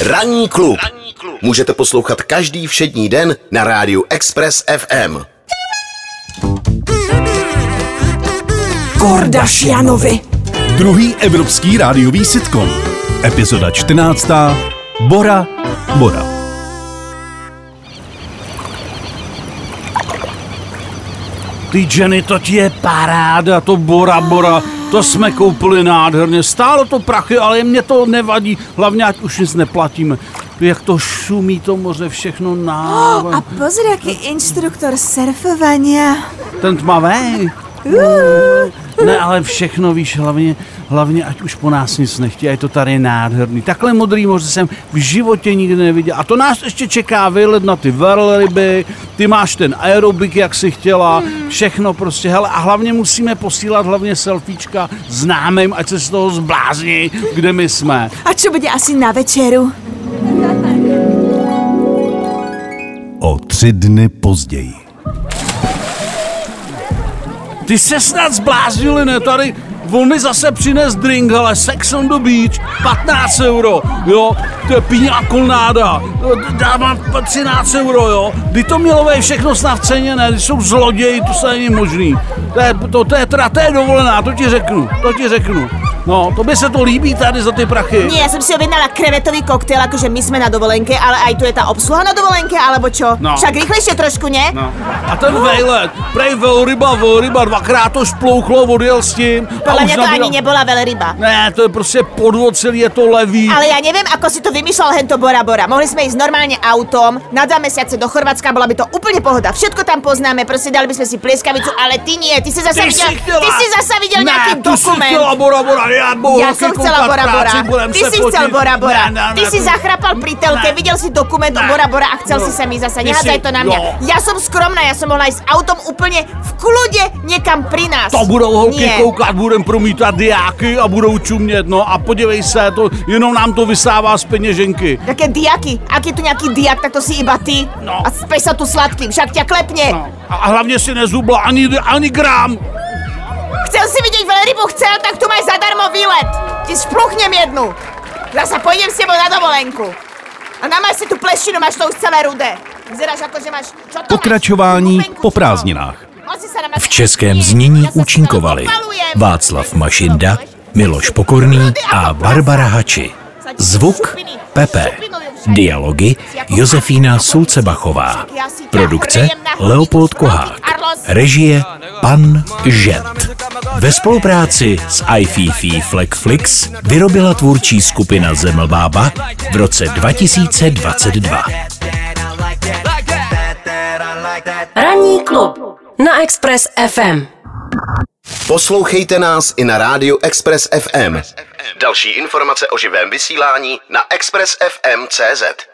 Ranní klub. Můžete poslouchat každý všední den na rádiu Express FM. Kordašianovi. Druhý evropský rádiový sitcom. Epizoda 14. Bora Bora. Ty Jenny, to ti je paráda, to Bora Bora, to jsme koupili nádherně, stálo to prachy, ale mě to nevadí, hlavně ať už nic neplatíme. Jak to šumí to moře, všechno na... A pozri, jaký instruktor surfovania. Ten tmavý. Ne, ale všechno víš, hlavně, hlavně ať už po nás nic nechtějí, to tady je nádherný. Takhle modrý moře jsem v životě nikdy neviděl. A to nás ještě čeká vylet na ty velryby, ty máš ten aerobik, jak si chtěla, všechno prostě, hele, a hlavně musíme posílat hlavně selfiečka známým, ať se z toho zblázní, kde my jsme. A čo bude asi na večeru? O tři dny později. Ty se snad zbláznili, ne? Tady mi zase přines drink, ale Sex on the Beach, 15 euro, jo, to je píňa kolnáda, dávám 13 euro, jo, kdy to mělo být všechno snad v ceně, ne, když jsou zloději, to se není možný, to je, to, to je teda, to je dovolená, to ti řeknu, to ti řeknu. No, to by se to líbí tady za ty prachy. Nie, ja som si objednala krevetový koktejl, akože my sme na dovolenke, ale aj tu je tá obsluha na dovolenke, alebo čo? No. Však rýchlejšie trošku, ne? No. A ten vejlet, prej velryba, velryba, dvakrát to šplouchlo, odjel s tím. a Podľa už mňa to nabíral- ani nebola veľryba. Ne, to je prostě podvod, celý je to levý. Ale ja neviem, ako si to vymýšľal hento Bora Bora. Mohli sme ísť normálne autom na dva mesiace do Chorvátska, bola by to úplne pohoda. Všetko tam poznáme, proste dali by sme si plieskavicu, ale ty nie, ty si zasa Ty videl, si chtěla... ty si zasa videl ne, nejaký ty dokument. si chtěla Bora Bora, já budu Ja hokej som chcela Bora práci, Bora. Ty se si chcel. Bora Bora. Ne, ne, Ty ne, si to- zachrapal pri telke, Ne. videl si dokument o. Bora Bora a chcel No. si sa mi zasa. Ty Neházaj to na mňa. jo. Ja som skromná, ja som mohla ísť autom úplne v kľude niekam pri nás. To budou holky Nie. koukat, budem promítat diáky a budou čumět, no a podívej se, to jenom nám to vysává z peněženky. Také diaky. Ak je tu nejaký diak, tak to si iba ty. No. A spej sa tu sladkým, však ťa klepne. No. A hlavně si nezubla ani, ani gram. Chcel si vidieť veľrybu, chcel, tak tu máš zadarmo výlet. Ti špluchnem jednu. Zasa pôjdem s tebou na dovolenku. A namáš si tu plešinu, máš to už celé rudé. Vyzeráš ako, že máš... Čo to Pokračování máš? Po prázdninách. V českém znění účinkovali. Václav Mašinda, Miloš Pokorný a Barbara Hači. Zvuk Pepe. Dialogy Josefína Sulcebachová. Produkce Leopold Kohák. Režie Pan Žet. Ve spolupráci s iFiFi Flexflix vyrobila tvůrčí skupina Zemlbába v roce 2022. Ranní klub na Express FM. Poslouchejte nás i na rádiu Express FM. Další informace o živém vysílání na expressfm.cz.